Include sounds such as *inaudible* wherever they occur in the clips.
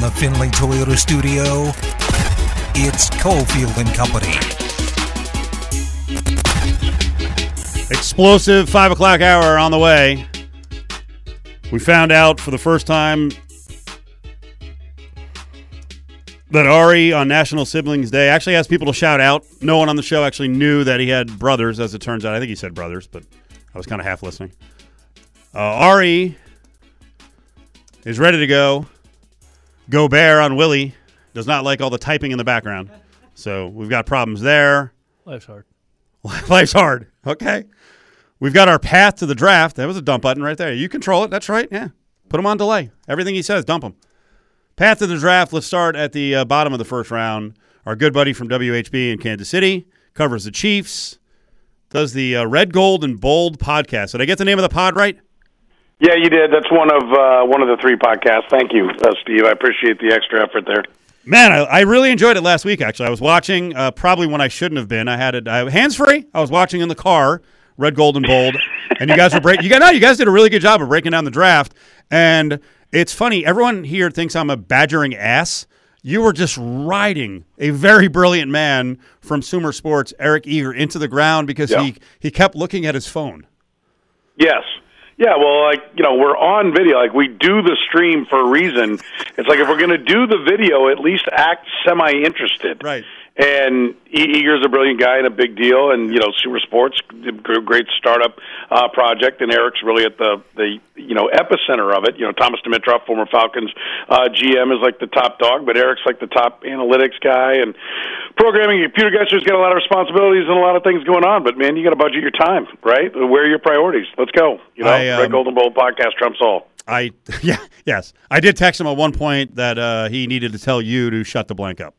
the Findlay Toyota studio, it's Cofield and Company. Explosive five o'clock hour on the way. We found out for the first time that Ari on National Siblings Day actually asked people to shout out. No one on the show actually knew that he had brothers, as it turns out. I think he said brothers, but I was kind of half listening. Uh, Ari is ready to go. Go Bear on Willie. Does not like all the typing in the background. So we've got problems there. Life's hard. *laughs* Life's hard. Okay. We've got our path to the draft. That was a dump button right there. You control it. That's right. Yeah. Put him on delay. Everything he says, dump him. Path to the draft. Let's start at the uh, bottom of the first round. Our good buddy from WHB in Kansas City covers the Chiefs, does the uh, Red, Gold, and Bold podcast. Did I get the name of the pod right? Yeah, you did. That's one of uh, one of the three podcasts. Thank you, uh, Steve. I appreciate the extra effort there. Man, I, I really enjoyed it last week. Actually, I was watching uh, probably when I shouldn't have been. I had it hands free. I was watching in the car, Red, Gold, and Bold, and you guys were breaking. You guys, no, you guys did a really good job of breaking down the draft. And it's funny. Everyone here thinks I'm a badgering ass. You were just riding a very brilliant man from Sumer Sports, Eric Eager, into the ground because Yeah. he he kept looking at his phone. Yes. Yeah, well, like you know, we're on video. Like we do the stream for a reason. It's like if we're going to do the video, at least act semi-interested. Right. And E- Eager's a brilliant guy and a big deal, and you know, Sumer Sports, great startup uh, project, and Eric's really at the the you know epicenter of it. You know, Thomas Dimitroff, former Falcons uh, GM, is like the top dog, but Eric's like the top analytics guy and programming computer guy. So he's got a lot of responsibilities and a lot of things going on. But man, you got to budget your time, right? Where are your priorities? Let's go. You know, I, um, Red Golden Bowl podcast trumps all. I *laughs* yeah yes I did text him at one point that uh, he needed to tell you to shut the blank up.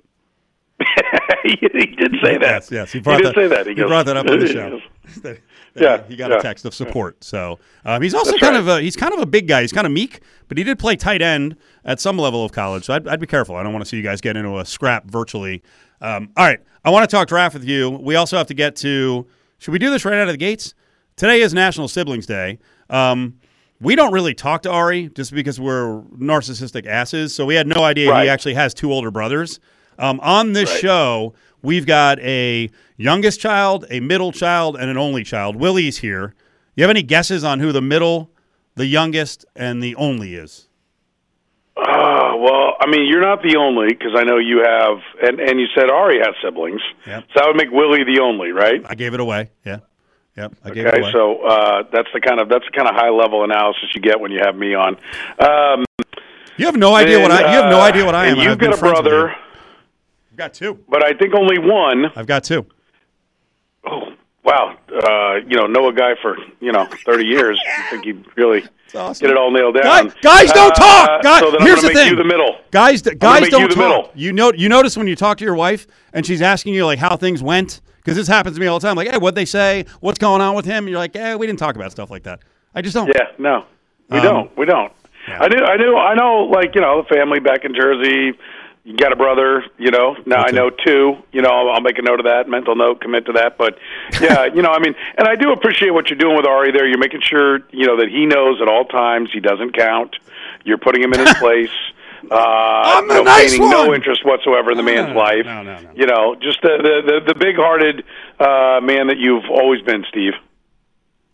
*laughs* he, he did say that. Yes, yes. He brought did that, say that. He, He, goes, brought that up on the *laughs* show. *laughs* That- that Yeah, he got yeah. a text of support. So um, he's also That's kind right. of a, he's kind of a big guy. He's kind of meek, but he did play tight end at some level of college. So I'd, I'd be careful. I don't want to see you guys get into a scrap virtually. Um, all right, I want to talk draft with you. We also have to get to. Should we do this right out of the gates? Today is National Siblings Day. Um, we don't really talk to Ari just because we're narcissistic asses. So we had no idea Right. he actually has two older brothers. Um, on this Right. show, we've got a youngest child, a middle child, and an only child. Willie's here. You have any guesses on who the middle, the youngest, and the only is? Oh, well, I mean, you're not the only because I know you have, and and you said Ari has siblings, Yep. so that would make Willie the only, right? I gave it away. Yeah. Yep. I gave it Okay, away. so uh, that's the kind of that's the kind of high level analysis you get when you have me on. Um, you have no idea what I. You have no uh, idea what I am. and and You've got a brother, got two. but I think only one. I've got two. Oh, wow! Uh, you know, know a guy for you know thirty years. *laughs* I think he'd really awesome. get it all nailed down. Guys, guys don't Uh, talk. Guys, so here's the thing. You the middle. Guys, guys don't you talk. middle. You know, you notice when you talk to your wife and she's asking you like how things went because this happens to me all the time. Like, hey, what'd they say? What's going on with him? And you're like, yeah, we didn't talk about stuff like that. I just don't. Yeah, no, we Um, don't. We don't. yeah. I knew. I knew. I know. Like you know, the family back in Jersey. You got a brother. You know. Now I know two. You know. I'll, I'll make a note of that. Mental note. Commit to that. But yeah, *laughs* you know. I mean, and I do appreciate what you're doing with Ari. There, you're making sure you know that he knows at all times he doesn't count. You're putting him in his *laughs* place. Uh, I'm the you know, nice feigning no interest whatsoever in the No, man's no, no, life. no, no, no. You know, just the the the, the big-hearted uh, man that you've always been, Steve.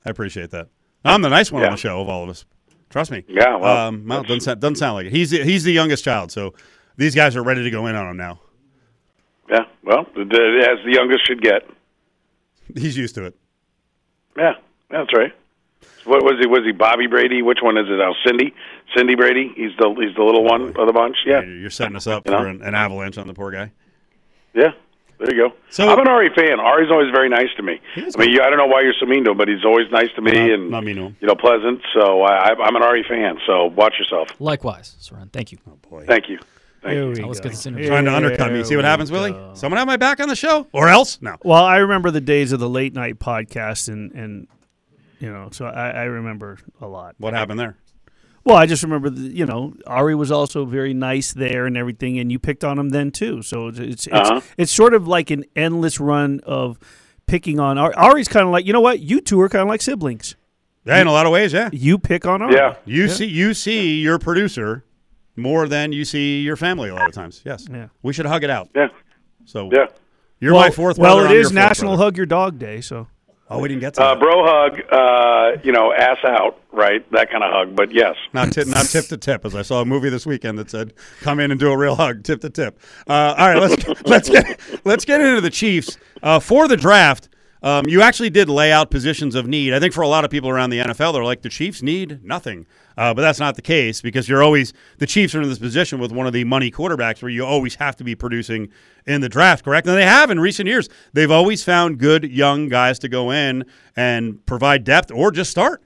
I appreciate that. I'm the nice one on the show of all of us. Trust me. Yeah, well, um, well doesn't sound, doesn't sound like it. He's the, he's the youngest child, so these guys are ready to go in on him now. Yeah, well, the, the, as the youngest should get. He's used to it. Yeah, that's right. What was he? Was he Bobby Brady? Which one is it now? Cindy, Cindy Brady. He's the he's the little one of the bunch. Yeah, You're setting us up You know? for an, an avalanche on the poor guy. yeah. There you go. So- I'm an Ari fan. Ari's always very nice to me. I mean, you, I don't know why you're so mean to him, but he's always nice to me Not- and not mean to him. you know pleasant. So I, I, I'm an Ari fan. So watch yourself. Likewise, Soren. Thank you. Oh, boy, Thank you. Thank Here you. we Now let's go. get this trying to undercut me. See what happens, we Willie? Someone have my back on the show, or else no. Well, I remember the days of the late night podcast, and and you know, so I, I remember a lot. What happened there? Well, I just remember, the, you know, Ari was also very nice there and everything, and you picked on him then too. So it's it's Uh-huh. it's, it's sort of like an endless run of picking on Ari. Ari's kind of like, you know what? You two are kind of like siblings. Yeah, in a lot of ways, yeah. You pick on Ari. Yeah. You see, you see your producer more than you see your family a lot of times. Yes. Yeah. We should hug it out. Yeah, So yeah. you're well, my fourth. Well, brother, it I'm is your fourth National brother. Hug Your Dog Day, so Oh, we didn't get to Uh, that. bro hug, uh, you know, ass out, right? That kind of hug. But yes, Not tip, not tip to tip, as I saw a movie this weekend that said, "Come in and do a real hug, tip to tip." Uh, all right, let's *laughs* let's get let's get into the Chiefs uh, for the draft. Um, you actually did lay out positions of need. I think for a lot of people around the NFL, they're like the Chiefs need nothing, uh, but that's not the case because you're always the Chiefs are in this position with one of the money quarterbacks where you always have to be producing in the draft, correct? And they have in recent years. They've always found good young guys to go in and provide depth or just start.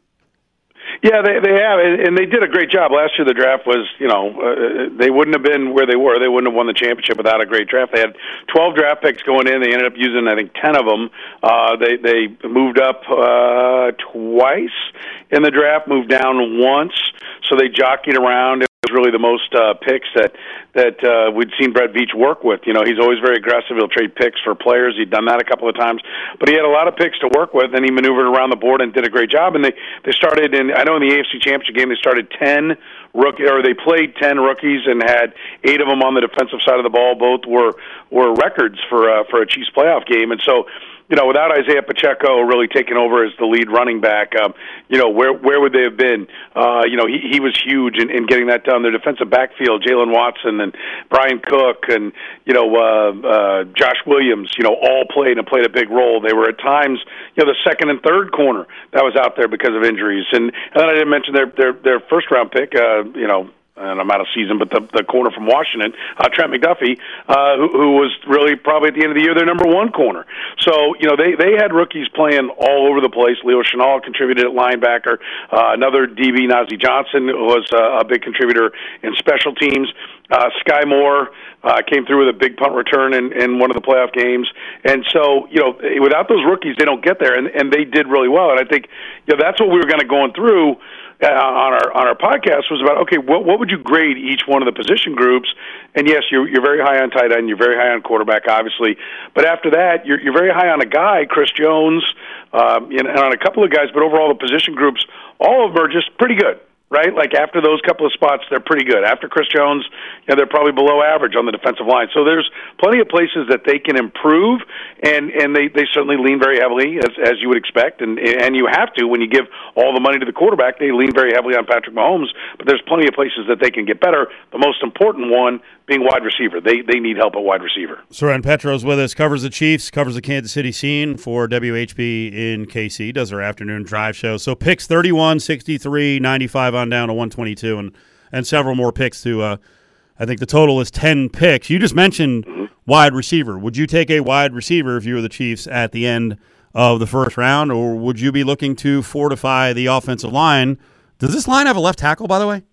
Yeah, they they have, and they did a great job last year. The draft was, you know, uh, they wouldn't have been where they were. They wouldn't have won the championship without a great draft. They had 12 draft picks going in. They ended up using, I think, 10 of them. Uh, they they moved up uh, twice in the draft, moved down once. So they jockeyed around. Was really the most uh, picks that that uh, we'd seen Brett Veach work with. You know, he's always very aggressive. He'll trade picks for players. He'd done that a couple of times, but he had a lot of picks to work with, and he maneuvered around the board and did a great job. And they they started in. I know in the AFC Championship game they started ten rookie or they played ten rookies and had eight of them on the defensive side of the ball. Both were were records for uh, for a Chiefs playoff game, and so you know, without Isaiah Pacheco really taking over as the lead running back, um, you know, where where would they have been? Uh, you know, he he was huge in, in getting that done. Their defensive backfield, Jaylen Watson and Bryan Cook, and you know, uh, uh, Josh Williams, you know, all played and played a big role. They were at times, you know, the second and third corner that was out there because of injuries, and and then I didn't mention their their their first round pick, uh, you know and I'm out of season, but the the corner from Washington, uh, Trent McDuffie, uh, who, who was really probably at the end of the year their number one corner. So you know they they had rookies playing all over the place. Leo Chenal contributed at linebacker. Uh, another DB, Nazeeh Johnson, was uh, a big contributor in special teams. Uh, Skyy Moore uh, came through with a big punt return in, in one of the playoff games, and so you know without those rookies, they don't get there, and and they did really well. And I think you know that's what we were kind of going through uh, on our on our podcast was about okay, what what would you grade each one of the position groups? And yes, you're you're very high on tight end, you're very high on quarterback, obviously, but after that, you're you're very high on a guy, Chris Jones, um, and, and on a couple of guys, but overall the position groups, all of them are just pretty good. Right, like after those couple of spots, they're pretty good. After Chris Jones, you know, they're probably below average on the defensive line. So there's plenty of places that they can improve, and and they they certainly lean very heavily as as you would expect, and and you have to when you give all the money to the quarterback. They lean very heavily on Patrick Mahomes, but there's plenty of places that they can get better. The most important one being wide receiver. They they need help at wide receiver. Soren Petro's with us, covers the Chiefs, covers the Kansas City scene for WHB in KC, does our afternoon drive show. So picks 31, 63, 95 on down to 122, and, and several more picks to, uh, I think the total is 10 picks. You just mentioned wide receiver. Would you take a wide receiver if you were the Chiefs at the end of the first round, or would you be looking to fortify the offensive line? Does this line have a left tackle, by the way?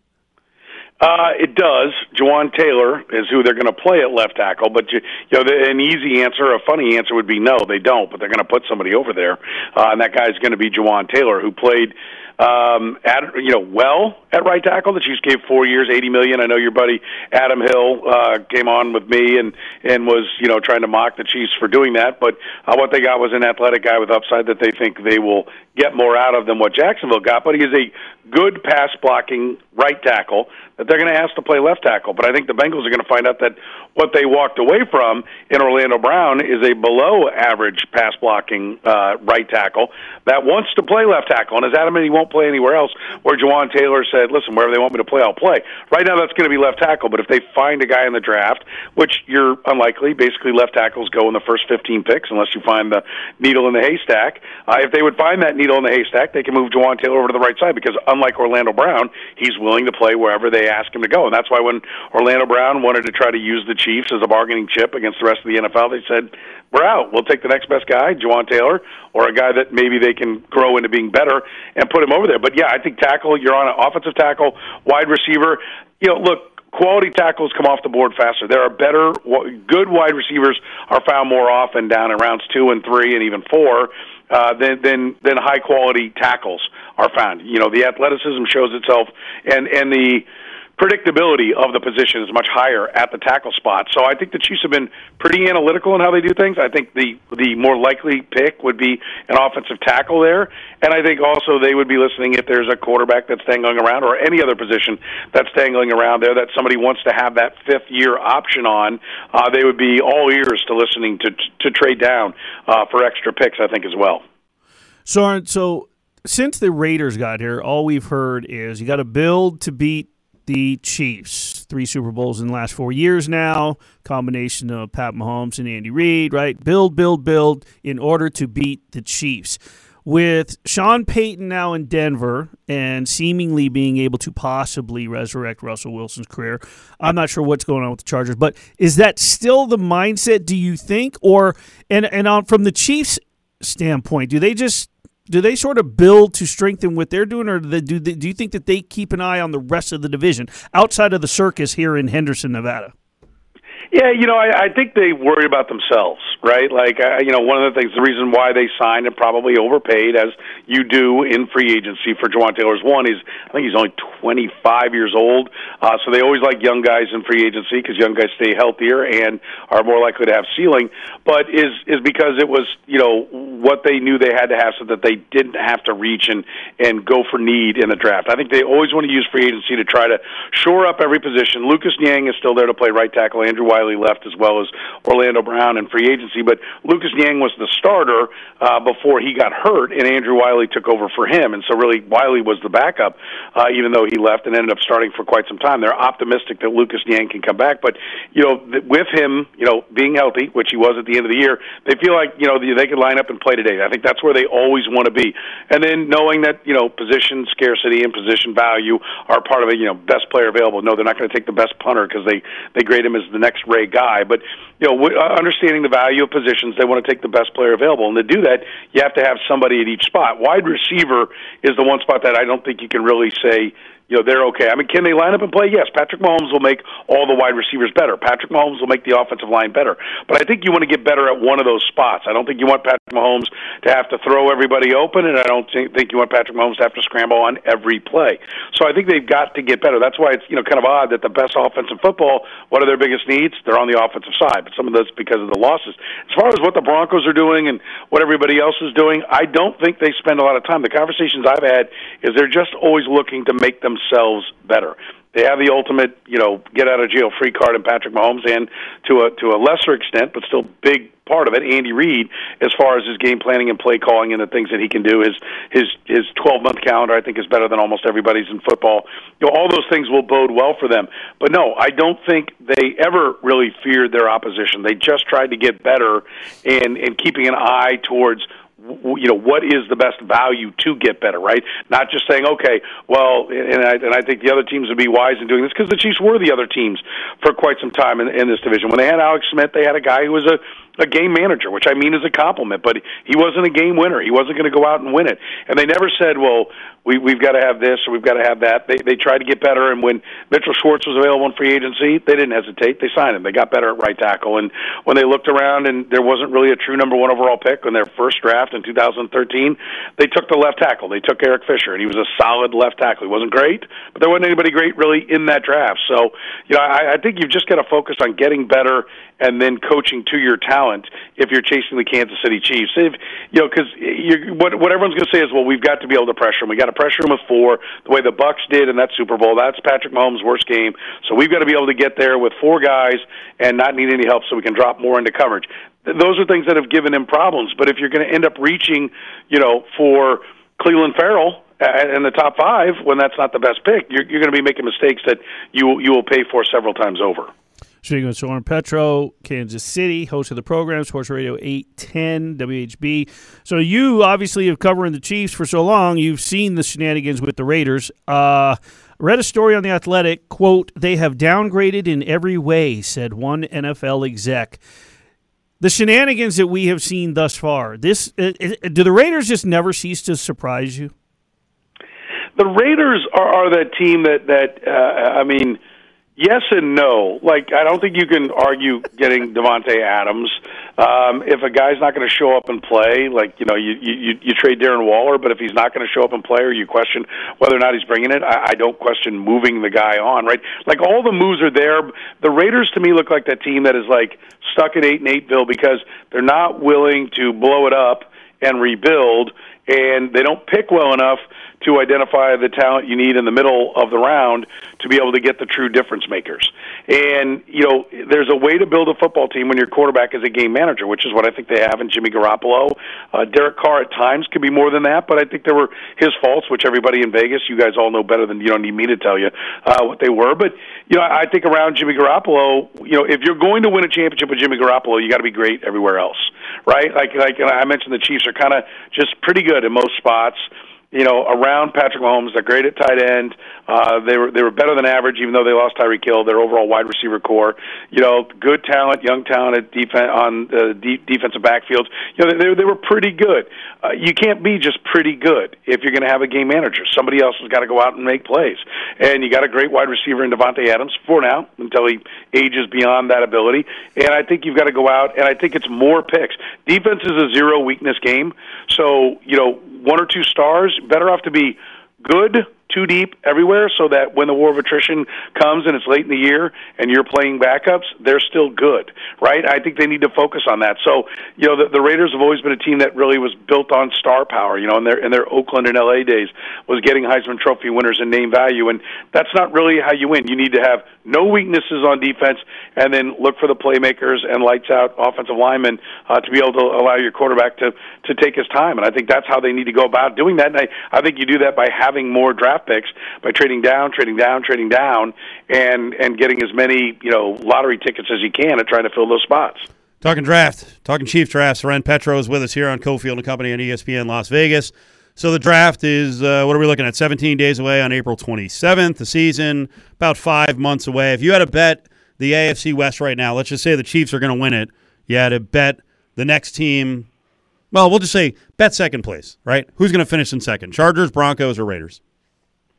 Uh, it does. Jawaan Taylor is who they're going to play at left tackle, but you, you know, the, an easy answer, a funny answer would be no, they don't. But they're going to put somebody over there, uh, and that guy's going to be Jawaan Taylor, who played um, at you know well at right tackle. The Chiefs gave four years, eighty million. I know your buddy Adam Hill uh, came on with me and and was you know trying to mock the Chiefs for doing that, but uh, what they got was an athletic guy with upside that they think they will get more out of than what Jacksonville got. But he is a good pass blocking right tackle that they're going to ask to play left tackle. But I think the Bengals are going to find out that what they walked away from in Orlando Brown is a below average pass blocking uh, right tackle that wants to play left tackle and is adamant he won't play anywhere else. Where Jawaan Taylor said, "Listen, wherever they want me to play, I'll play." Right now, that's going to be left tackle. But if they find a guy in the draft, which you're unlikely, basically left tackles go in the first 15 picks unless you find the needle in the haystack. Uh, if they would find that needle in the haystack, they can move Jawaan Taylor over to the right side because unlike Orlando Brown, he's willing to play wherever they ask him to go. And that's why when Orlando Brown wanted to try to use the Chiefs as a bargaining chip against the rest of the NFL, they said, "We're out. We'll take the next best guy, Jawaan Taylor, or a guy that maybe they can grow into being better and put him over there." But yeah, I think tackle. You're on an offensive tackle, wide receiver. You know, look. Quality tackles come off the board faster. There are better, good wide receivers are found more often down in rounds two and three and even four uh, than than than high quality tackles are found. You know, the athleticism shows itself, and and the predictability of the position is much higher at the tackle spot. So I think the Chiefs have been pretty analytical in how they do things. I think the the more likely pick would be an offensive tackle there, and I think also they would be listening if there's a quarterback that's dangling around or any other position that's dangling around there that somebody wants to have that fifth year option on. Uh, they would be all ears to listening to to trade down uh, for extra picks. I think as well. So, so since the Raiders got here, all we've heard is you got to build to beat the Chiefs. Three Super Bowls in the last four years now. Combination of Pat Mahomes and Andy Reid, right? Build, build, build in order to beat the Chiefs. With Sean Payton now in Denver and seemingly being able to possibly resurrect Russell Wilson's career, I'm not sure what's going on with the Chargers, but is that still the mindset? Do you think, or and and on from the Chiefs' standpoint, do they just do they sort of build to strengthen what they're doing, or do, they, do, they, do you think that they keep an eye on the rest of the division outside of the circus here in Henderson, Nevada? Yeah, you know, I, I think they worry about themselves, right? Like, uh, you know, one of the things, the reason why they signed and probably overpaid, as you do in free agency for Jawaan Taylor, is one, he's I think he's only 25 years old, uh, so they always like young guys in free agency because young guys stay healthier and are more likely to have ceiling. But is is because it was, you know, what they knew they had to have so that they didn't have to reach and and go for need in the draft. I think they always want to use free agency to try to shore up every position. Lucas Niang is still there to play right tackle. Andrew Wylie left as well as Orlando Brown in free agency. But Lucas Niang was the starter uh, before he got hurt, and Andrew Wylie took over for him. And so really, Wylie was the backup, uh, even though he left and ended up starting for quite some time. They're optimistic that Lucas Niang can come back, but you know, th- with him, you know, being healthy, which he was at the end of the year, they feel like you know they could line up and play today. I think that's where they always want to be. And then knowing that you know position scarcity and position value are part of it. You know, best player available. No, they're not going to take the best punter because they they grade him as the next Ray Guy. But you know, uh, understanding the value of positions, they want to take the best player available, and to do that, you have to have somebody at each spot. Wide receiver is the one spot that I don't think you can really say you know they're okay. I mean, can they line up and play? Yes, Patrick Mahomes will make all the wide receivers better. Patrick Mahomes will make the offensive line better. But I think you want to get better at one of those spots. I don't think you want Patrick Mahomes to have to throw everybody open, and I don't think you want Patrick Mahomes to have to scramble on every play. So I think they've got to get better. That's why it's you know kind of odd that the best offense in football, what are their biggest needs? They're on the offensive side, but some of that's because of the losses. As far as what the Broncos are doing and what everybody else is doing, I don't think they spend a lot of time. The conversations I've had is they're just always looking to make them themselves better. They have the ultimate, you know, get out of jail free card in Patrick Mahomes, and to a to a lesser extent, but still big part of it, Andy Reid, as far as his game planning and play calling and the things that he can do. His his his twelve month calendar, I think, is better than almost everybody's in football. You know, all those things will bode well for them. But no, I don't think they ever really feared their opposition. They just tried to get better and and keeping an eye towards you know what is the best value to get better, right? Not just saying, okay, well, and I, and I think the other teams would be wise in doing this because the Chiefs were the other teams for quite some time in, in this division. When they had Alex Smith, they had a guy who was a a game manager, which I mean is a compliment, but he wasn't a game winner. He wasn't going to go out and win it. And they never said, well, we, we've got to have this or we've got to have that. They, they tried to get better, and when Mitchell Schwartz was available in free agency, they didn't hesitate. They signed him. They got better at right tackle. And when they looked around and there wasn't really a true number one overall pick in their first draft in 2013, they took the left tackle. They took Eric Fisher, and he was a solid left tackle. He wasn't great, but there wasn't anybody great really in that draft. So, you know, I, I think you've just got to focus on getting better and then coaching to your talent if you're chasing the Kansas City Chiefs. If you know, because what what everyone's going to say is, well, we've got to be able to pressure them. We got to pressure them with four, the way the Bucs did in that Super Bowl. That's Patrick Mahomes' worst game. So we've got to be able to get there with four guys and not need any help, so we can drop more into coverage. Those are things that have given him problems. But if you're going to end up reaching, you know, for Clelin Ferrell in the top five when that's not the best pick, you're, you're going to be making mistakes that you you will pay for several times over. Speaking with Soren Petro, Kansas City, host of the program, Sports Radio 810 WHB. So you obviously have covering the Chiefs for so long. You've seen the shenanigans with the Raiders. Uh, read a story on the Athletic. Quote: They have downgraded in every way," said one NFL exec. The shenanigans that we have seen thus far. This uh, uh, do the Raiders just never cease to surprise you? The Raiders are, are that team that that uh, I mean Yes and no. Like I don't think you can argue getting Davante Adams. Um, if a guy's not going to show up and play, like you know, you, you you trade Darren Waller, but if he's not going to show up and play, or you question whether or not he's bringing it, I, I don't question moving the guy on. Right? Like all the moves are there. The Raiders to me look like that team that is like stuck at eight and eightville because they're not willing to blow it up and rebuild, and they don't pick well enough to identify the talent you need in the middle of the round to be able to get the true difference makers. And, you know, there's a way to build a football team when your quarterback is a game manager, which is what I think they have in Jimmy Garoppolo. Uh, Derek Carr at times could be more than that, but I think there were his faults, which everybody in Vegas, you guys all know better than you don't need me to tell you uh, what they were. But, you know, I think around Jimmy Garoppolo, you know, if you're going to win a championship with Jimmy Garoppolo, you got to be great everywhere else, right? Like, like I mentioned, the Chiefs are kind of just pretty good in most spots you know, around Patrick Mahomes. They're great at tight end. Uh, they were they were better than average, even though they lost Tyreek Hill. Their overall wide receiver corps, you know, good talent, young talent at defense on the de- defensive backfields. You know, they they were pretty good. Uh, you can't be just pretty good if you're going to have a game manager. Somebody else has got to go out and make plays, and you got a great wide receiver in Davante Adams for now until he ages beyond that ability. And I think you've got to go out, and I think it's more picks. Defense is a zero weakness game, so you know one or two stars, better off to be good too deep everywhere so that when the war of attrition comes and it's late in the year and you're playing backups, they're still good, right? I think they need to focus on that. So, you know, the, the Raiders have always been a team that really was built on star power, you know, in their in their Oakland and LA days was getting Heisman Trophy winners and name value and that's not really how you win. You need to have no weaknesses on defense and then look for the playmakers and lights out offensive linemen uh, to be able to allow your quarterback to to take his time. And I think that's how they need to go about doing that. And I, I think you do that by having more draft draft picks by trading down, trading down, trading down, and and getting as many you know lottery tickets as you can and trying to fill those spots. Talking draft, talking Chiefs draft. Soren Petro is with us here on Cofield and Company on ESPN Las Vegas. So the draft is uh, what are we looking at? 17 days away on April 27th. The season about five months away. If you had to bet the AFC West right now, let's just say the Chiefs are going to win it. You had to bet the next team. Well, we'll just say bet second place, right? Who's going to finish in second? Chargers, Broncos, or Raiders?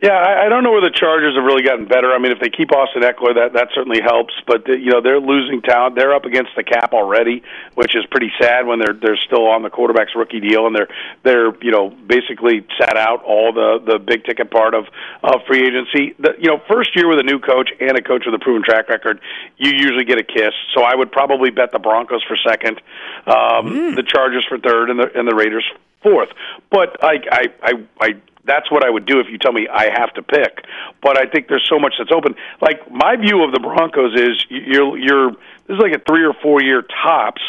Yeah, I, I don't know where the Chargers have really gotten better. I mean, if they keep Austin Ekeler, that that certainly helps. But uh, you know, they're losing talent. They're up against the cap already, which is pretty sad when they're they're still on the quarterback's rookie deal and they're they're you know basically sat out all the the big ticket part of of free agency. The, you know, first year with a new coach and a coach with a proven track record, you usually get a kiss. So I would probably bet the Broncos for second, um, mm. the Chargers for third, and the and the Raiders fourth. But I I I, I that's what I would do if you tell me I have to pick. But I think there's so much that's open. Like my view of the Broncos is you're you're this is like a three or four year tops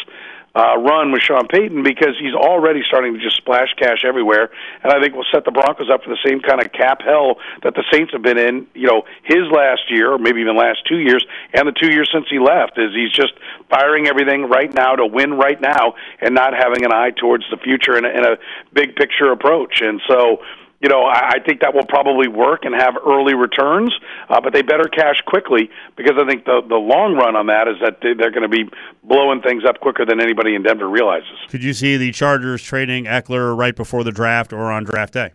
uh, run with Sean Payton because he's already starting to just splash cash everywhere, and I think will set the Broncos up for the same kind of cap hell that the Saints have been in. You know, his last year, or maybe even last two years, and the two years since he left, is he's just firing everything right now to win right now, and not having an eye towards the future and a, and a big picture approach. And so, you know, I, I think that will probably work and have early returns, uh, but they better cash quickly because I think the the long run on that is that they, they're going to be blowing things up quicker than anybody in Denver realizes. Could you see the Chargers trading Ekeler right before the draft or on draft day?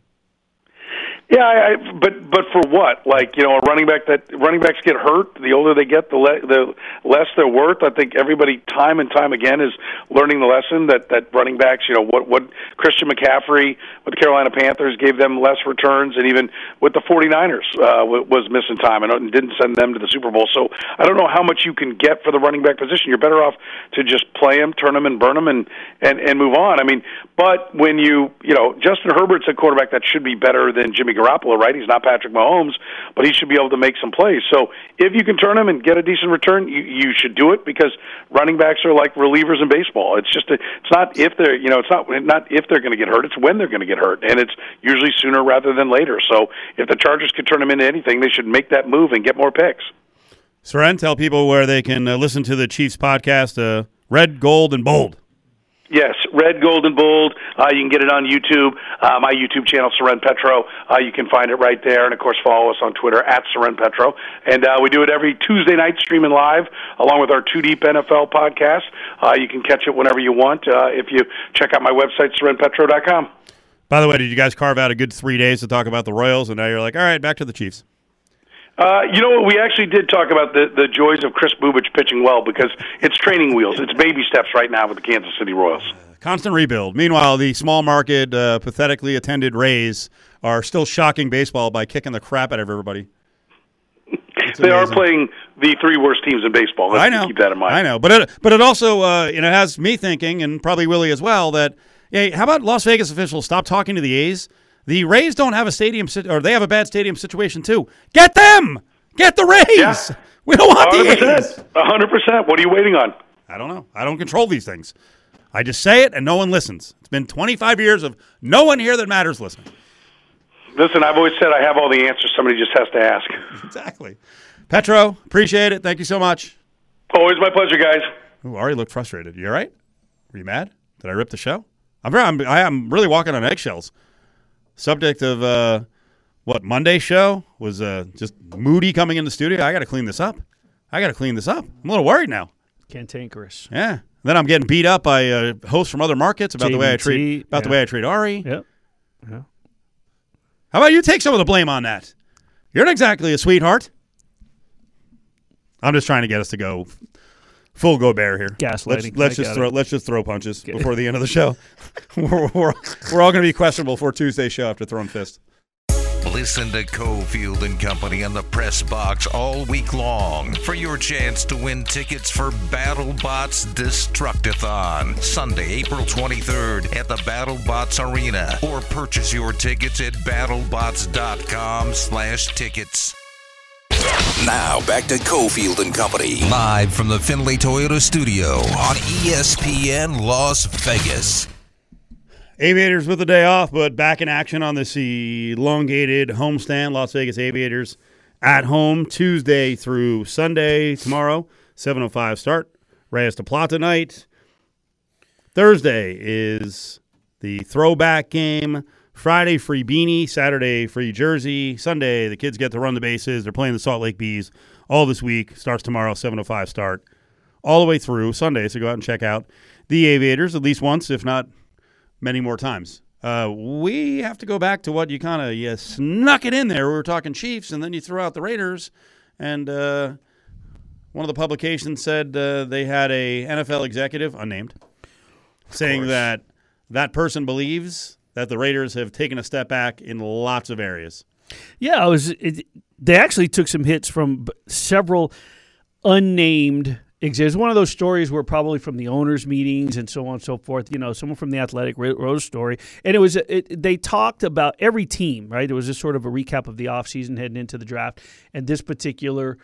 Yeah, I, but but for what? Like you know, a running back that running backs get hurt. The older they get, the le- the less they're worth. I think everybody time and time again is learning the lesson that that running backs. You know what what Christian McCaffrey with the Carolina Panthers gave them less returns, and even with the 49ers uh, was missing time and didn't send them to the Super Bowl. So I don't know how much you can get for the running back position. You're better off to just play them, turn them, and burn them, and and and move on. I mean, but when you you know Justin Herbert's a quarterback that should be better than Jimmy Garoppolo, right? He's not Patrick Mahomes, but he should be able to make some plays. So if you can turn him and get a decent return, you, you should do it because running backs are like relievers in baseball. It's just a, it's not if they're you know it's not not if they're going to get hurt, it's when they're going to get hurt, and it's usually sooner rather than later. So if the Chargers could turn him into anything, they should make that move and get more picks. Soren, tell people where they can uh, listen to the Chiefs podcast, uh, Red, Gold, and Bold. Yes, red, gold, and bold. Uh, you can get it on YouTube. Uh, my YouTube channel, Soren Petro. Uh, you can find it right there, and of course, follow us on Twitter at Soren Petro. And uh, we do it every Tuesday night, streaming live, along with our Two Deep NFL podcast. Uh, you can catch it whenever you want uh, if you check out my website, SorenPetro.com. By the way, did you guys carve out a good three days to talk about the Royals, and now you're like, all right, back to the Chiefs? Uh, you know what? We actually did talk about the, the joys of Kris Bubic pitching well because it's training wheels. It's baby steps right now with the Kansas City Royals. Constant rebuild. Meanwhile, the small market, uh, pathetically attended Rays are still shocking baseball by kicking the crap out of everybody. They are playing the three worst teams in baseball. Let's I know. keep that in mind. I know, but it, but it also uh, you know has me thinking, and probably Willie as well, that hey, how about Las Vegas officials stop talking to the A's? The Rays don't have a stadium, sit- or they have a bad stadium situation too. Get them, get the Rays. Yeah. *laughs* We don't want the hundred A's. percent. hundred percent. What are you waiting on? I don't know. I don't control these things. I just say it, and no one listens. It's been 25 years of no one here that matters listening. Listen, I've always said I have all the answers. Somebody just has to ask. *laughs* Exactly. Petro, appreciate it. Thank you so much. Always my pleasure, guys. Ooh, Ari looked frustrated. You all right? Were you mad? Did I rip the show? I'm, I'm I am really walking on eggshells. Subject of uh, what Monday show was uh, just moody coming in the studio. I got to clean this up. I got to clean this up. I'm a little worried now. Cantankerous. Yeah. Then I'm getting beat up by uh, hosts from other markets about the way I treat about the way I treat Ari. Yep. How about you take some of the blame on that? You're not exactly a sweetheart. I'm just trying to get us to go full go bear here. Gaslighting. Let's, let's just throw it. let's just throw punches before the end of the show. *laughs* *laughs* we're, we're, we're all going to be questionable for Tuesday's show after throwing fists. Listen to Cofield and Company on the press box all week long for your chance to win tickets for BattleBots Destructathon Sunday, April 23rd at the BattleBots Arena or purchase your tickets at battlebots.com/tickets. Now back to Cofield and Company. Live from the Findlay Toyota studio on ESPN Las Vegas. Aviators with the day off, but back in action on this elongated homestand. Las Vegas Aviators at home Tuesday through Sunday tomorrow, 7:05 start. Reyes de Plata night. Thursday is the throwback game. Friday free beanie, Saturday free jersey, Sunday the kids get to run the bases. They're playing the Salt Lake Bees all this week. Starts tomorrow, 7:05 start. All the way through Sunday, so go out and check out the Aviators at least once, if not many more times. Uh, we have to go back to what you kind of you snuck it in there. We were talking Chiefs, and then you threw out the Raiders, and uh, one of the publications said uh, they had a NFL executive, unnamed, saying that that person believes that the Raiders have taken a step back in lots of areas. Yeah, I was. It, they actually took some hits from several unnamed executives. One of those stories were probably from the owners' meetings and so on and so forth. You know, someone from the Athletic wrote a story, and it was it, they talked about every team. Right, it was just sort of a recap of the offseason heading into the draft, and this particular,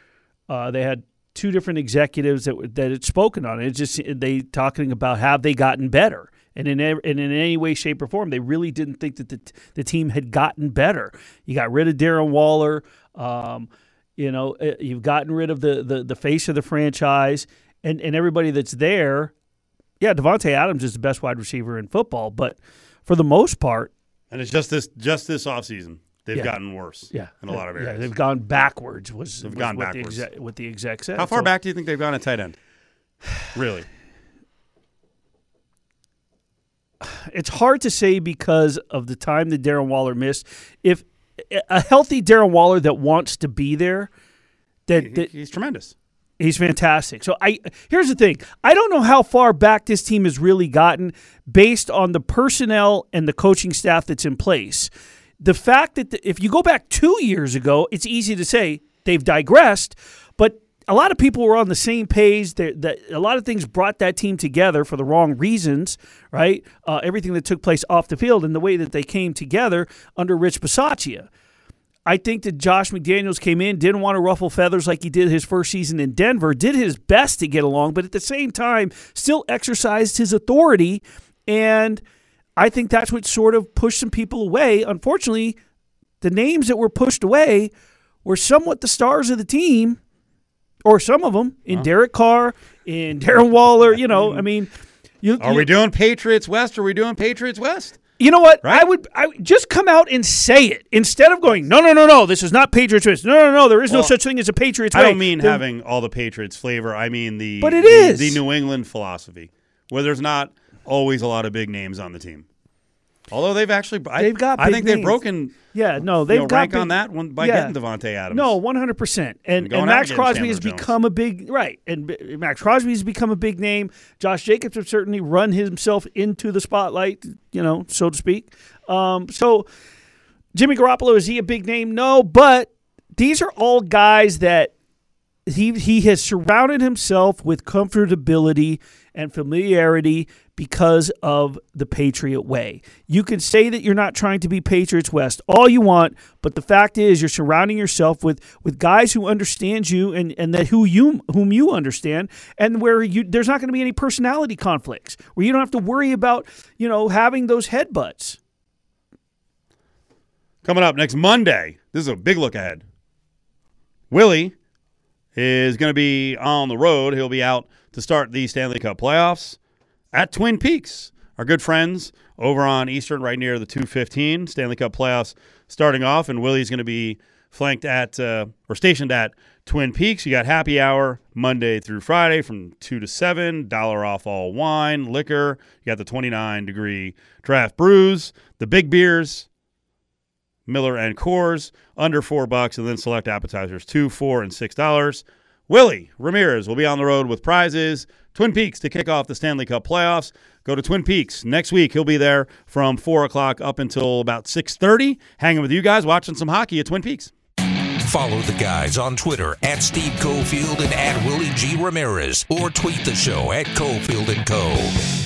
uh, they had two different executives that that had spoken on it. It's just they talking about have they gotten better. And in, and in any way, shape, or form, they really didn't think that the, t- the team had gotten better. You got rid of Darren Waller. Um, you know, uh, you've gotten rid of the, the, the face of the franchise, and, and everybody that's there. Yeah, Davante Adams is the best wide receiver in football, but for the most part, And it's just this just this offseason. They've Yeah. gotten worse yeah, in a lot of yeah, areas. they've gone backwards. Was They've was gone what backwards. The exec, what the exec said. How far So- back do you think they've gone at tight end? *sighs* Really? It's hard to say because of the time that Darren Waller missed. If a healthy Darren Waller that wants to be there, that, He- that He's tremendous. He's fantastic. So I here's the thing. I don't know how far back this team has really gotten based on the personnel and the coaching staff that's in place. The fact that the, if you go back 2 years ago, it's easy to say they've digressed, but a lot of people were on the same page. That a lot of things brought that team together for the wrong reasons, right? Uh, everything that took place off the field and the way that they came together under Rich Bisaccia. I think that Josh McDaniels came in, didn't want to ruffle feathers like he did his first season in Denver, did his best to get along, but at the same time, still exercised his authority. And I think that's what sort of pushed some people away. Unfortunately, the names that were pushed away were somewhat the stars of the team, or some of them, in Derek Carr, in *laughs* Darren Waller. You know, *laughs* I mean, you, Are you- we doing Patriots West? Or are we doing Patriots West? you know what? Right? I would I would just come out and say it instead of going, no, no, no, no, this is not Patriots West. No, no, no, there is no such thing as a Patriots West. I way. don't mean having all the Patriots flavor. I mean the But it the, is. the New England philosophy, where there's not always a lot of big names on the team. Although they've actually, They've got I think they've broken. Yeah, no, they've know, got rank big- on that one by yeah. getting Davante Adams. No, one hundred percent. And and Maxx Crosby has Jones. become a big right, and Maxx Crosby has become a big name. Josh Jacobs has certainly run himself into the spotlight, you know, so to speak. Um, so Jimmy Garoppolo is he a big name? No, but these are all guys that he he has surrounded himself with comfortability and familiarity because of the Patriot way. You can say that you're not trying to be Patriots West all you want, but the fact is you're surrounding yourself with with guys who understand you and and that who you whom you understand and where you there's not going to be any personality conflicts where you don't have to worry about, you know, having those headbutts. Coming up next Monday, this is a big look ahead. Willie is going to be on the road. He'll be out to start the Stanley Cup playoffs at Twin Peaks. Our good friends over on Eastern, right near the 215 Stanley Cup playoffs starting off, and Willie's going to be flanked at uh, or stationed at Twin Peaks. You got happy hour Monday through Friday from 2 to 7, dollar off all wine, liquor. You got the 29 degree draft brews, the big beers, Miller and Coors under four bucks, and then select appetizers two, four, and six dollars. Willie Ramirez will be on the road with prizes. Twin Peaks to kick off the Stanley Cup playoffs. Go to Twin Peaks next week. He'll be there from four o'clock up until about six thirty, hanging with you guys, watching some hockey at Twin Peaks. Follow the guys on Twitter at Steve Cofield and at Willie G. Ramirez or tweet the show at Cofield and Co.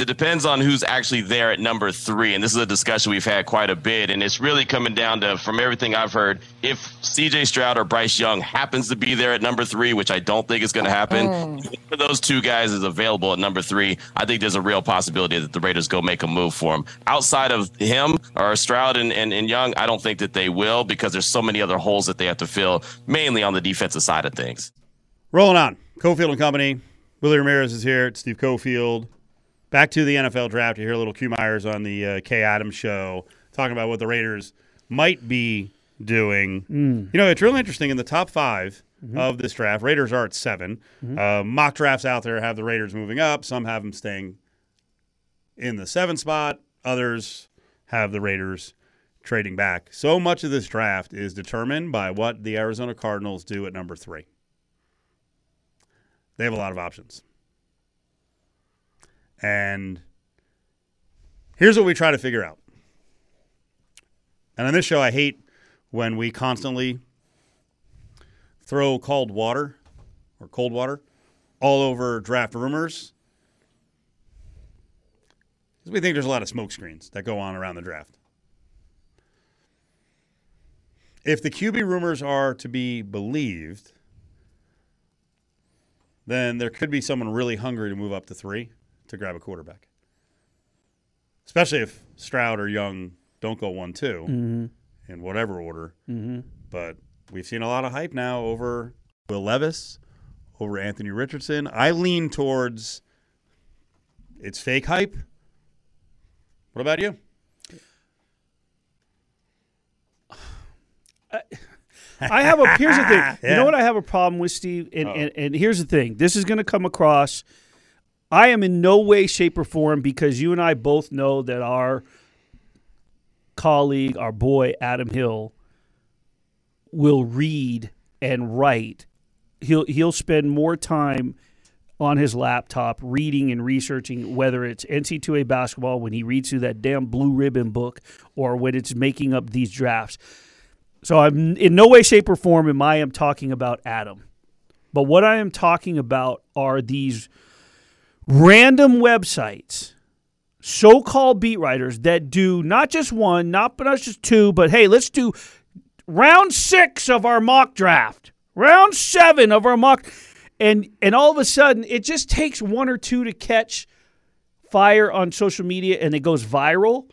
It depends on who's actually there at number three. And this is a discussion we've had quite a bit. And it's really coming down to, from everything I've heard, if CJ Stroud or Bryce Young happens to be there at number three, which I don't think is going to happen, mm. if those two guys is available at number three, I think there's a real possibility that the Raiders go make a move for him. Outside of him or Stroud and, and, and Young, I don't think that they will because there's so many other holes that they have to fill, mainly on the defensive side of things. Rolling on. Cofield and Company. Willie Ramirez is here. It's Steve Cofield. Back to the NFL draft. You hear a little Q Myers on the uh, K Adams show talking about what the Raiders might be doing. You know, it's really interesting. In the top 5 of this draft, Raiders are at 7 Uh, mock drafts out there have the Raiders moving up. Some have them staying in the seven spot. Others have the Raiders trading back. So much of this draft is determined by what the Arizona Cardinals do at number three. They have a lot of options. And here's what we try to figure out. And on this show, I hate when we constantly throw cold water or cold water all over draft rumors. Because we think there's a lot of smoke screens that go on around the draft. If the QB rumors are to be believed, then there could be someone really hungry to move up to three to grab a quarterback. Especially if Stroud or Young don't go one 2 mm-hmm. in whatever order. Mm-hmm. But we've seen a lot of hype now over Will Levis, over Anthony Richardson. I lean towards it's fake hype. What about you? *sighs* I have a here's the thing. *laughs* You know what I have a problem with, Steve? And, and and here's the thing. This is going to come across. I am in no way, shape, or form because you and I both know that our colleague, our boy Adam Hill, will read and write. He'll he'll spend more time on his laptop reading and researching whether it's NC2A basketball when he reads through that damn blue ribbon book or when it's making up these drafts. So I'm in no way, shape, or form am I am talking about Adam. But what I am talking about are these random websites, so-called beat writers that do not just one, not not just two, but hey, let's do round six of our mock draft, round seven of our mock, and and all of a sudden it just takes one or two to catch fire on social media and it goes viral.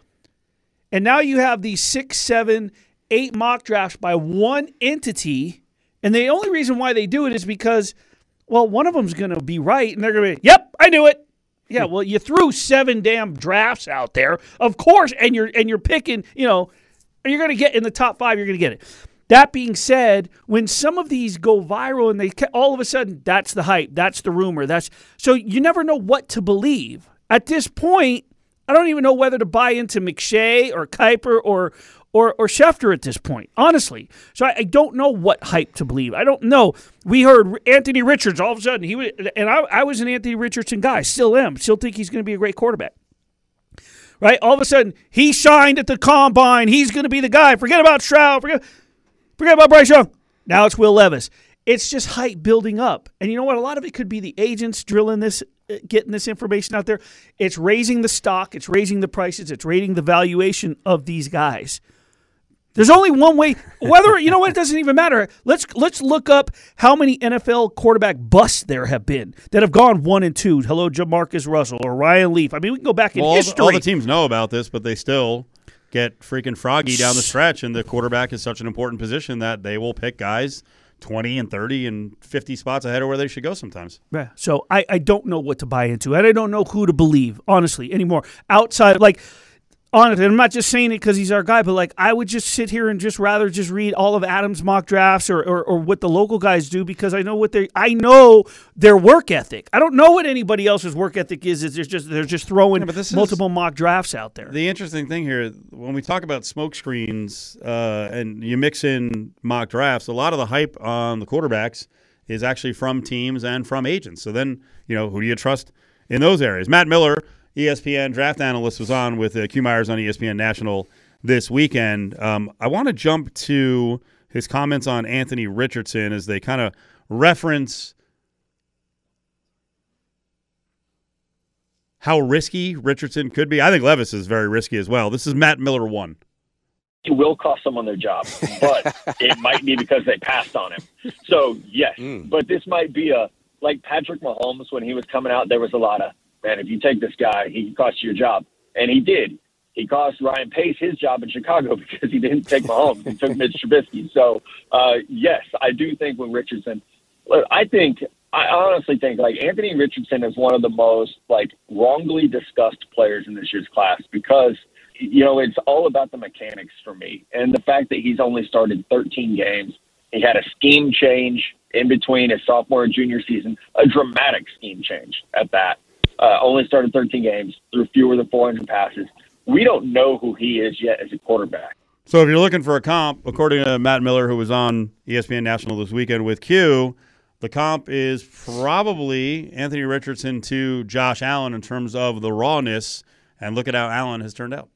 And now you have these six, seven, eight mock drafts by one entity. And the only reason why they do it is because, well, one of them's going to be right and they're going to be, yep, I knew it. Yeah, hmm. well, you threw seven damn drafts out there, of course, and you're and you're picking, you know, you're going to get in the top five, you're going to get it. That being said, when some of these go viral and they all of a sudden that's the hype, that's the rumor, that's so you never know what to believe. At this point, I don't even know whether to buy into McShay or Kiper or or or Schefter at this point, honestly. So I, I don't know what hype to believe. I don't know. We heard Anthony Richards all of a sudden he was, and I, I was an Anthony Richardson guy, still am, still think he's going to be a great quarterback. Right? All of a sudden he shined at the combine. He's going to be the guy. Forget about Stroud. Forget forget about Bryce Young. Now it's Will Levis. It's just hype building up. And you know what? A lot of it could be the agents drilling this, uh, getting this information out there. It's raising the stock, it's raising the prices, it's raising the valuation of these guys. There's only one way. Whether you know what, it doesn't even matter. Let's let's look up how many NFL quarterback busts there have been that have gone one and two. Hello, Jamarcus Russell or Ryan Leaf. I mean, we can go back in Well, all, history. the, all the teams know about this, but they still get freaking froggy down the stretch. And the quarterback is such an important position that they will pick guys 20 and 30 and 50 spots ahead of where they should go sometimes. Yeah. So I, I don't know what to buy into, and I don't know who to believe, honestly, anymore. Outside, like, honestly, I'm not just saying it because he's our guy, but like, I would just sit here and just rather just read all of Adam's mock drafts or, or, or what the local guys do because I know what they, I know their work ethic. I don't know what anybody else's work ethic is. Is they're just they're just throwing Yeah, multiple mock drafts out there. The interesting thing here, when we talk about smoke screens uh, and you mix in mock drafts, a lot of the hype on the quarterbacks is actually from teams and from agents. So then, you know, who do you trust in those areas? Matt Miller, ESPN draft analyst, was on with uh, Q Myers on ESPN National this weekend. Um, I want to jump to his comments on Anthony Richardson as they kind of reference how risky Richardson could be. I think Levis is very risky as well. This is Matt Miller one. it will cost someone their job, but *laughs* it might be because they passed on him. So yes, but this might be a like Patrick Mahomes when he was coming out. There was a lot of man. If you take this guy, he cost you your job, and he did. He cost Ryan Pace his job in Chicago *laughs* because he didn't take Mahomes. He took Mitch Trubisky. So uh, yes, I do think with Richardson, look, I think I honestly think like Anthony Richardson is one of the most like wrongly discussed players in this year's class because you know it's all about the mechanics for me and the fact that he's only started 13 games. He had a scheme change in between his sophomore and junior season, a dramatic scheme change at that. Uh, only started 13 games, threw fewer than 400 passes. We don't know who he is yet as a quarterback. So if you're looking for a comp, according to Matt Miller, who was on ESPN National this weekend with Q, the comp is probably Anthony Richardson to Josh Allen in terms of the rawness. And look at how Allen has turned out.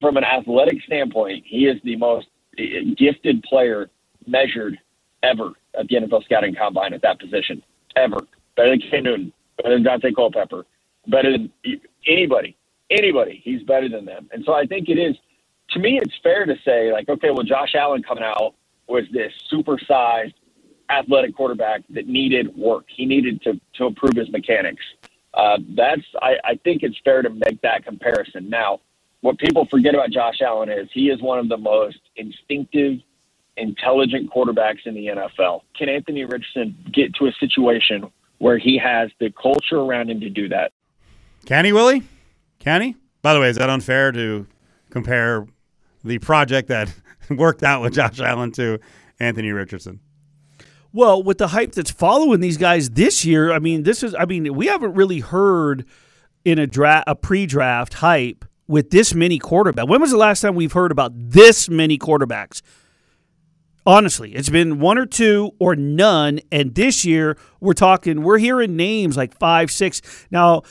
from an athletic standpoint, he is the most eh, gifted player measured ever at the NFL scouting combine at that position. Ever. Better than Cam Newton, better than Daunte Culpepper, better than anybody. Anybody. He's better than them. And so I think it is, to me, it's fair to say, like, okay, well, Josh Allen coming out was this supersized athletic quarterback that needed work. He needed to, to improve his mechanics. Uh, that's, I, I think it's fair to make that comparison. Now, what people forget about Josh Allen is he is one of the most instinctive, intelligent quarterbacks in the NFL. Can Anthony Richardson get to a situation where he has the culture around him to do that? Can he, Willie? Can he? By the way, is that unfair to compare the project that *laughs* worked out with Josh Allen to Anthony Richardson? Well, with the hype that's following these guys this year, I mean, this is I mean, we haven't really heard in a draft a pre-draft hype with this many quarterbacks. When was the last time we've heard about this many quarterbacks? Honestly, it's been one or two or none, and this year we're talking we're hearing names like five, six. Now,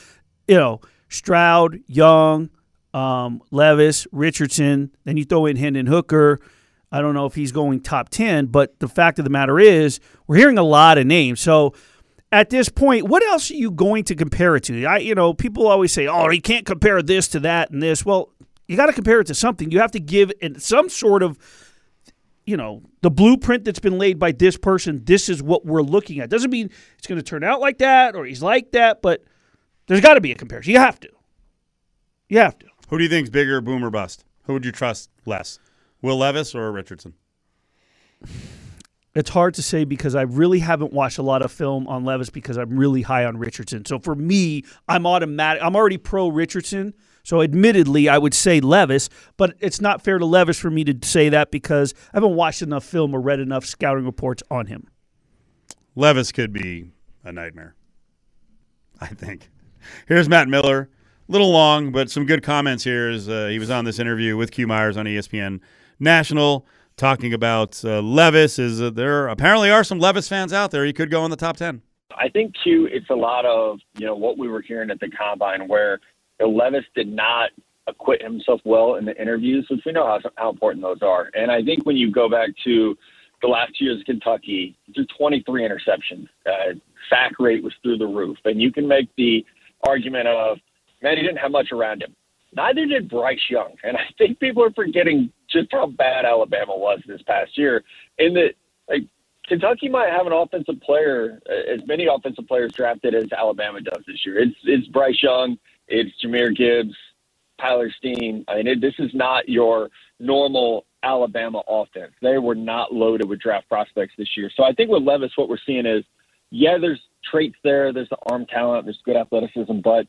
you know, Stroud, Young, um, Levis, Richardson. Then you throw in Hendon Hooker. I don't know if he's going top 10, but the fact of the matter is, we're hearing a lot of names. So at this point, what else are you going to compare it to? I, you know, people always say, oh, you can't compare this to that and this. Well, you got to compare it to something. You have to give it some sort of, you know, the blueprint that's been laid by this person. This is what we're looking at. Doesn't mean it's going to turn out like that or he's like that, but there's got to be a comparison. You have to. You have to. Who do you think's bigger, boom or bust? Who would you trust less, Will Levis or Richardson? It's hard to say because I really haven't watched a lot of film on Levis because I'm really high on Richardson. So for me, I'm automatic. I'm already pro Richardson. So admittedly, I would say Levis, but it's not fair to Levis for me to say that because I haven't watched enough film or read enough scouting reports on him. Levis could be a nightmare. I think. Here's Matt Miller A little long, but some good comments here. Is uh, he was on this interview with Q Myers on ESPN National talking about uh, Levis. Is uh, there apparently are some Levis fans out there? He could go in the top ten. I think Q. It's a lot of you know what we were hearing at the combine, where you know, Levis did not acquit himself well in the interviews, which we know how how important those are. And I think when you go back to the last years Kentucky, threw 23 interceptions. Uh, sack rate was through the roof, and you can make the argument of man, he didn't have much around him. Neither did Bryce Young, and I think people are forgetting just how bad Alabama was this past year. In that, like Kentucky might have an offensive player, uh, as many offensive players drafted as Alabama does this year. It's it's Bryce Young, it's Jahmyr Gibbs, Tyler Steen. I mean, it, this is not your normal Alabama offense. They were not loaded with draft prospects this year. So I think with Levis, what we're seeing is, yeah, there's traits there, there's the arm talent, there's good athleticism, but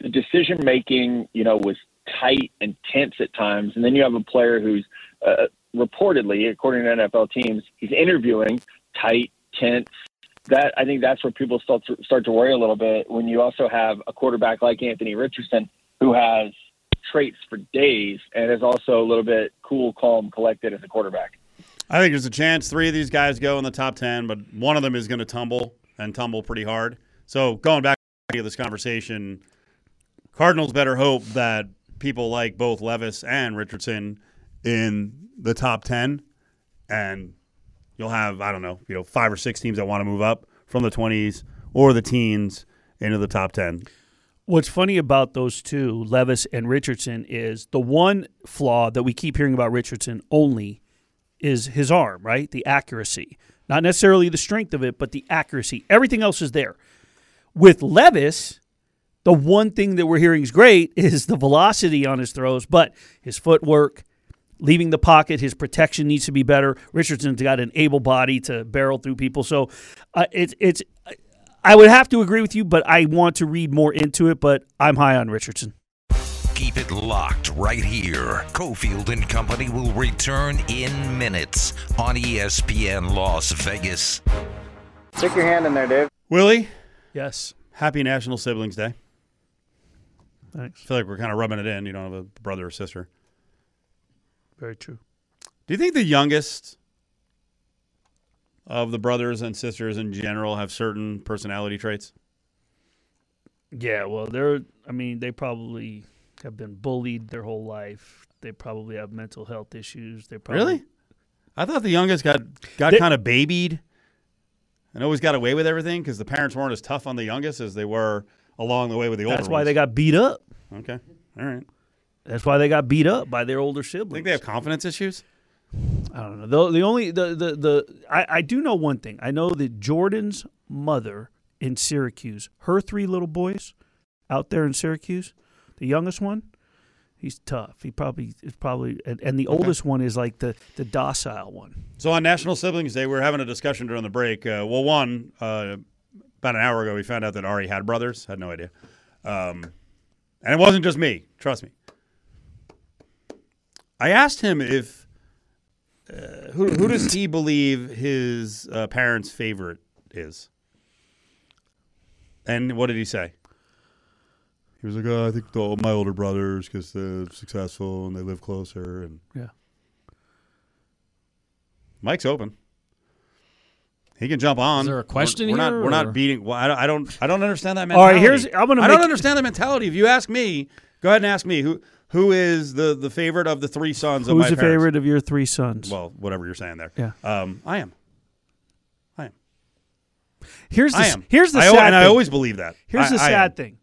the decision making, you know, was tight and tense at times. And then you have a player who's uh, reportedly, according to NFL teams, he's interviewing tight, tense. That I think that's where people start to, start to worry a little bit when you also have a quarterback like Anthony Richardson who has traits for days and is also a little bit cool, calm, collected as a quarterback. I think there's a chance three of these guys go in the top 10, but one of them is going to tumble and tumble pretty hard. So going back to this conversation, Cardinals better hope that people like both Levis and Richardson in the top 10 and you'll have I don't know, you know, five or six teams that want to move up from the 20s or the teens into the top 10. What's funny about those two, Levis and Richardson, is the one flaw that we keep hearing about Richardson only is his arm, right? The accuracy. Not necessarily the strength of it, but the accuracy. Everything else is there. With Levis, the one thing that we're hearing is great *laughs* is the velocity on his throws, but his footwork, leaving the pocket, his protection needs to be better. Richardson's got an able body to barrel through people, so uh, it's it's. I would have to agree with you, but I want to read more into it. But I'm high on Richardson. Keep it locked right here. Cofield and Company will return in minutes on ESPN Las Vegas. Stick your hand in there, Dave. Willie, Yes. happy National Siblings Day. Thanks. I feel like we're kind of rubbing it in. You don't have a brother or sister. Very true. Do you think the youngest of the brothers and sisters in general have certain personality traits? Yeah, well, they're. I mean, they probably have been bullied their whole life. They probably have mental health issues. They probably Really? I thought the youngest got got kind of babied and always got away with everything because the parents weren't as tough on the youngest as they were along the way with the older That's why ones. they got beat up. Okay. All right. That's why they got beat up by their older siblings. Think they have confidence issues? I don't know. The, the only the the the I, I do know one thing. I know that Jordan's mother in Syracuse, her three little boys out there in Syracuse, the youngest one, he's tough. He probably is probably and, and the oldest one is like the the docile one. So on National Siblings Day, we were having a discussion during the break. Uh, well, one uh, about an hour ago, we found out that Ari had brothers. Had no idea, um, and it wasn't just me. Trust me. I asked him if uh, who who does he believe his uh, parents' favorite is, and what did he say? He was like, oh, "I think the, my older brothers because they're successful and they live closer." And Yeah. Mike's open. He can jump on. Is there a question we're, we're here, not. We're or- not beating. Well, I don't. I don't. I don't understand that mentality. All right, here's- I'm gonna I don't understand the mentality. If you ask me, go ahead and ask me who who is the the favorite of the three sons of Who's my the parents? favorite of your three sons? Well, whatever you're saying there. Yeah. Um, I am. I am. here's the I am. here's the I, sad al- thing. I always believe that. here's I- the I sad thing.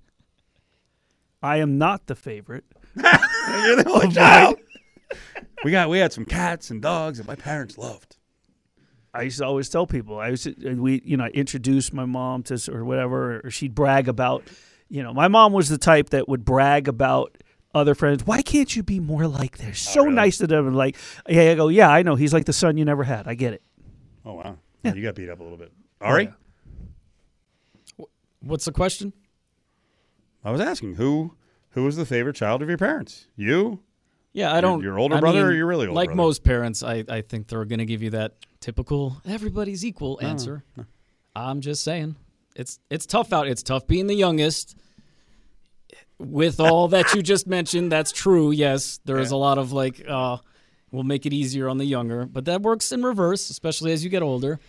I am not the favorite. *laughs* You're the only child. we got. We had some cats and dogs that my parents loved. I used to always tell people I used to, we you know introduce my mom to or whatever or she'd brag about you know my mom was the type that would brag about other friends why can't you be more like they're oh, so really? nice to them and like yeah I go yeah I know he's like the son you never had I get it Oh wow. yeah. You got beat up a little bit. Oh, Ari, What's the question? I was asking who who was the favorite child of your parents? You? Yeah, I don't. your older I brother or mean, your really older Like brother? most parents, I, I think they're going to give you that typical "everybody's equal" oh. answer. I'm just saying, it's it's tough out. It's tough being the youngest. With all that you just mentioned, that's *laughs* true. Yes, there is a lot of like, uh, we'll make it easier on the younger, but that works in reverse, especially as you get older.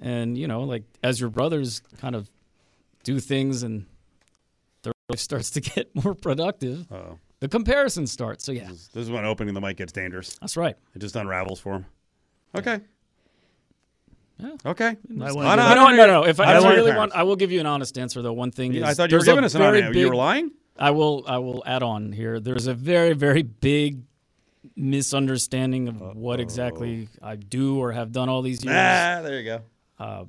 And you know, like as your brothers kind of do things and their life starts to *laughs* get more productive, Uh-oh. the comparison starts. So yeah, This is when opening the mic gets dangerous. that's right. It just unravels for him. Okay. Yeah. Okay. I wanna I give don't- You know what? No, no. If I, I don't if I really parents. want, I will give you an honest answer. Though one thing is, I thought you were giving us an very honest- you were lying? I will. I will add on here. There's a very, very big misunderstanding of what exactly I do or have done all these years. Ah, there you go.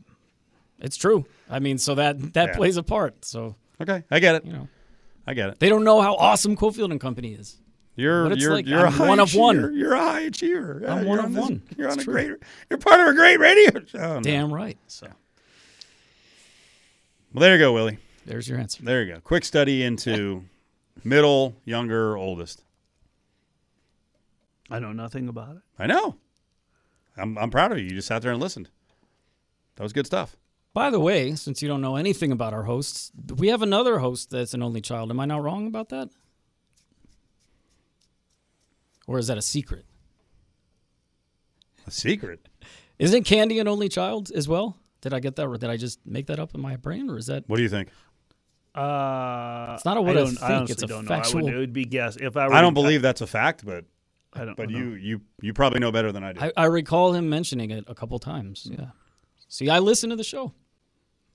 It's true. I mean, so that that Yeah. plays a part. So Okay. I get it. you know, I get it. they don't know how awesome Cofield and Company is. You're you're like, you're a I'm high one of one. achiever. You're a high achiever. I'm you're one on of this- one. You're on It's a true. great. You're part of a great radio show. No. Damn right. So Well, there you go, Willie. There's your answer. There you go. Quick study into middle, younger, oldest. I know nothing about it. I know. I'm I'm proud of you. You just sat there and listened. That was good stuff. By the way, since you don't know anything about our hosts, we have another host that's an only child. Am I not wrong about that? Or is that a secret? A secret. Isn't Candy an only child as well? Did I get that? Or did I just make that up in my brain? Or is that? What do you think? Uh, It's not a what I I don't, I think, honestly it's a don't know. I would, factual- it would be guess. If I, were I don't to- believe that's a fact, but I don't. but know. you you you probably know better than I do. I, I recall him mentioning it a couple times. Yeah. See, I listen to the show.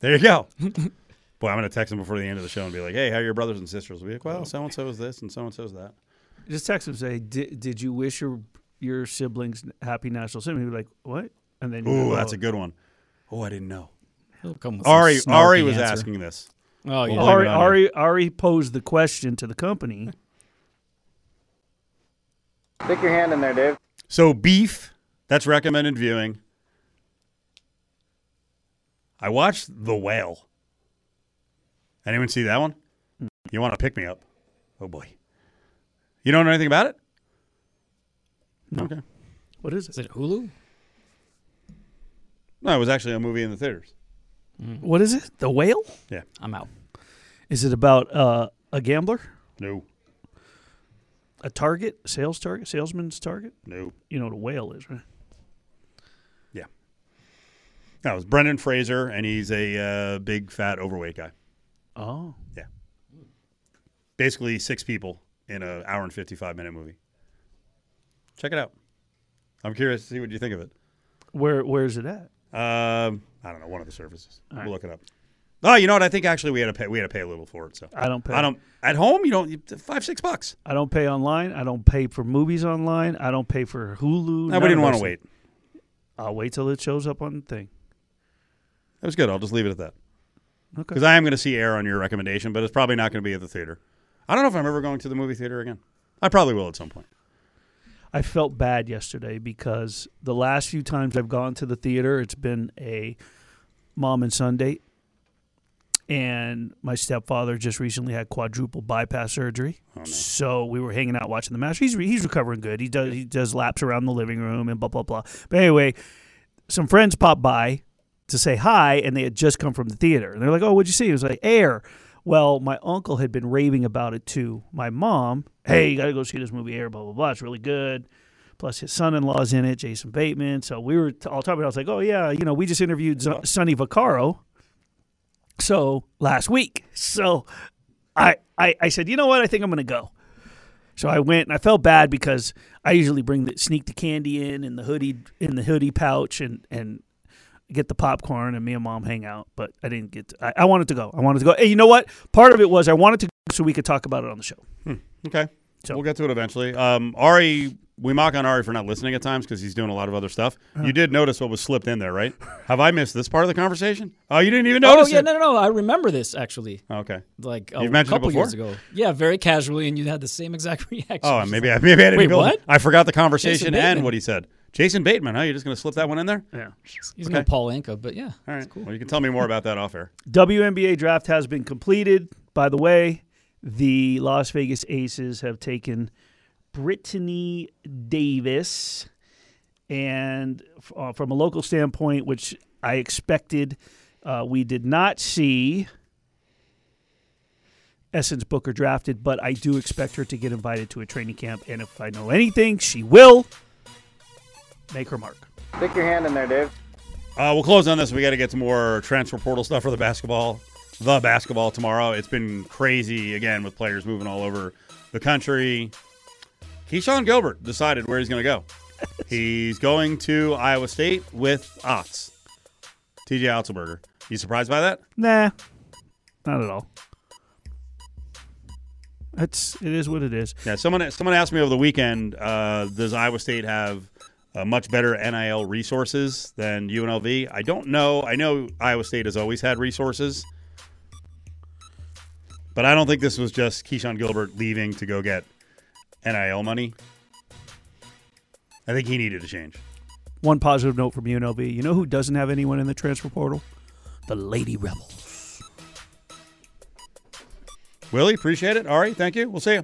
There you go. *laughs* Boy, I'm gonna text him before the end of the show and be like, "Hey, how are your brothers and sisters?" We'll be like, "Well, so and so is this, and so and so is that." just text him and say, did, "Did you wish your your siblings happy national symphony?" He'd be like, "What?" And then Ooh, that's a good one. Oh, I didn't know. He'll come with some Ari Ari was answer. asking this. Oh, yeah. Well, blame Ari, it on you. Ari Ari posed the question to the company. Stick your hand in there, Dave. So beef, that's recommended viewing. I watched The Whale. Anyone see that one? You want to pick me up? Oh boy. You don't know anything about it? Okay. What is Is it? it Hulu? No, it was actually a movie in the theaters. What is it? The whale? Yeah. I'm out. Is it about uh, a gambler, No. a target, sales target, salesman's target? No. You know what a whale is, right? Yeah. That was Brendan Fraser, and he's a uh, big, fat, overweight guy. Oh, Yeah. Basically, six people in an hour and 55 minute movie. Check it out. I'm curious to see what you think of it. where where is it at? Um, I don't know, one of the services. We'll look it up. Oh, you know what? I think actually we had to pay. We had to pay a little for it. So I don't pay. I don't. At home, you don't. You, five, six bucks. I don't pay online. I don't pay for movies online. I don't pay for Hulu. No, we didn't want to wait. I'll wait till it shows up on the thing. That was good. I'll just leave it at that. Okay. Because I am going to see Air on your recommendation, but it's probably not going to be at the theater. I don't know if I'm ever going to the movie theater again. I probably will at some point. I felt bad yesterday because the last few times I've gone to the theater, it's been a mom and son date. And my stepfather just recently had quadruple bypass surgery. Oh, so we were hanging out watching the match. He's he's recovering good. He does he does laps around the living room and blah blah blah. But anyway, some friends popped by to say hi, and they had just come from the theater. And they're like, "Oh, what'd you see?" It was like Air. Well, my uncle had been raving about it to my mom. Hey, you got to go see this movie Air. Blah blah blah. It's really good. Plus, his son-in-law's in it, Jason Bateman. So we were all talking about. it. I was like, "Oh yeah, you know, we just interviewed Z- Sonny Vaccaro." So last week, so I, I I said, you know what? I think I'm going to go. So I went and I felt bad because I usually bring the sneak the candy in in the hoodie in the hoodie pouch and and get the popcorn and me and mom hang out. But I didn't get. To, I, I wanted to go. I wanted to go. Hey, you know what? Part of it was I wanted to go so we could talk about it on the show. Okay. So- we'll get to it eventually. Um, Ari, we mock on Ari for not listening at times because he's doing a lot of other stuff. You did notice what was slipped in there, right? *laughs* Have I missed this part of the conversation? Oh, you didn't even Oh notice yeah, it. no, no, no. I remember this actually, Okay. like a You've mentioned it couple years ago. Yeah, very casually, and you had the same exact *laughs* reaction. Oh, maybe like, I *laughs* maybe I didn't Wait, even- what? I forgot the conversation and what he said. Jason Bateman, huh? You're just going to slip that one in there? Yeah. He's Okay. no Paul Anka, but yeah. All right. Well, you can tell me more about that off air. *laughs* WNBA draft has been completed. By the way, the Las Vegas Aces have taken Brittany Davis, and uh, from a local standpoint, which I expected, uh, we did not see Essence Booker drafted, but I do expect her to get invited to a training camp. And if I know anything, she will make her mark. Stick your hand in there, Dave. Uh, we'll close on this. We got to get some more transfer portal stuff for the basketball. The basketball tomorrow. It's been crazy again with players moving all over the country. Keshon Gilbert decided where he's going to go. *laughs* he's going to Iowa State with Otts. TJ Otzelberger. You surprised by that? Nah, not at all. It's it is what it is. Yeah. Someone someone asked me over the weekend. Uh, does Iowa State have uh, much better NIL resources than UNLV? I don't know. I know Iowa State has always had resources, but I don't think this was just Keshon Gilbert leaving to go get NIL money. I think he needed a change. One positive note from UNLV. You know who doesn't have anyone in the transfer portal? The Lady Rebels. Willie, appreciate it. All right, thank you. We'll see you.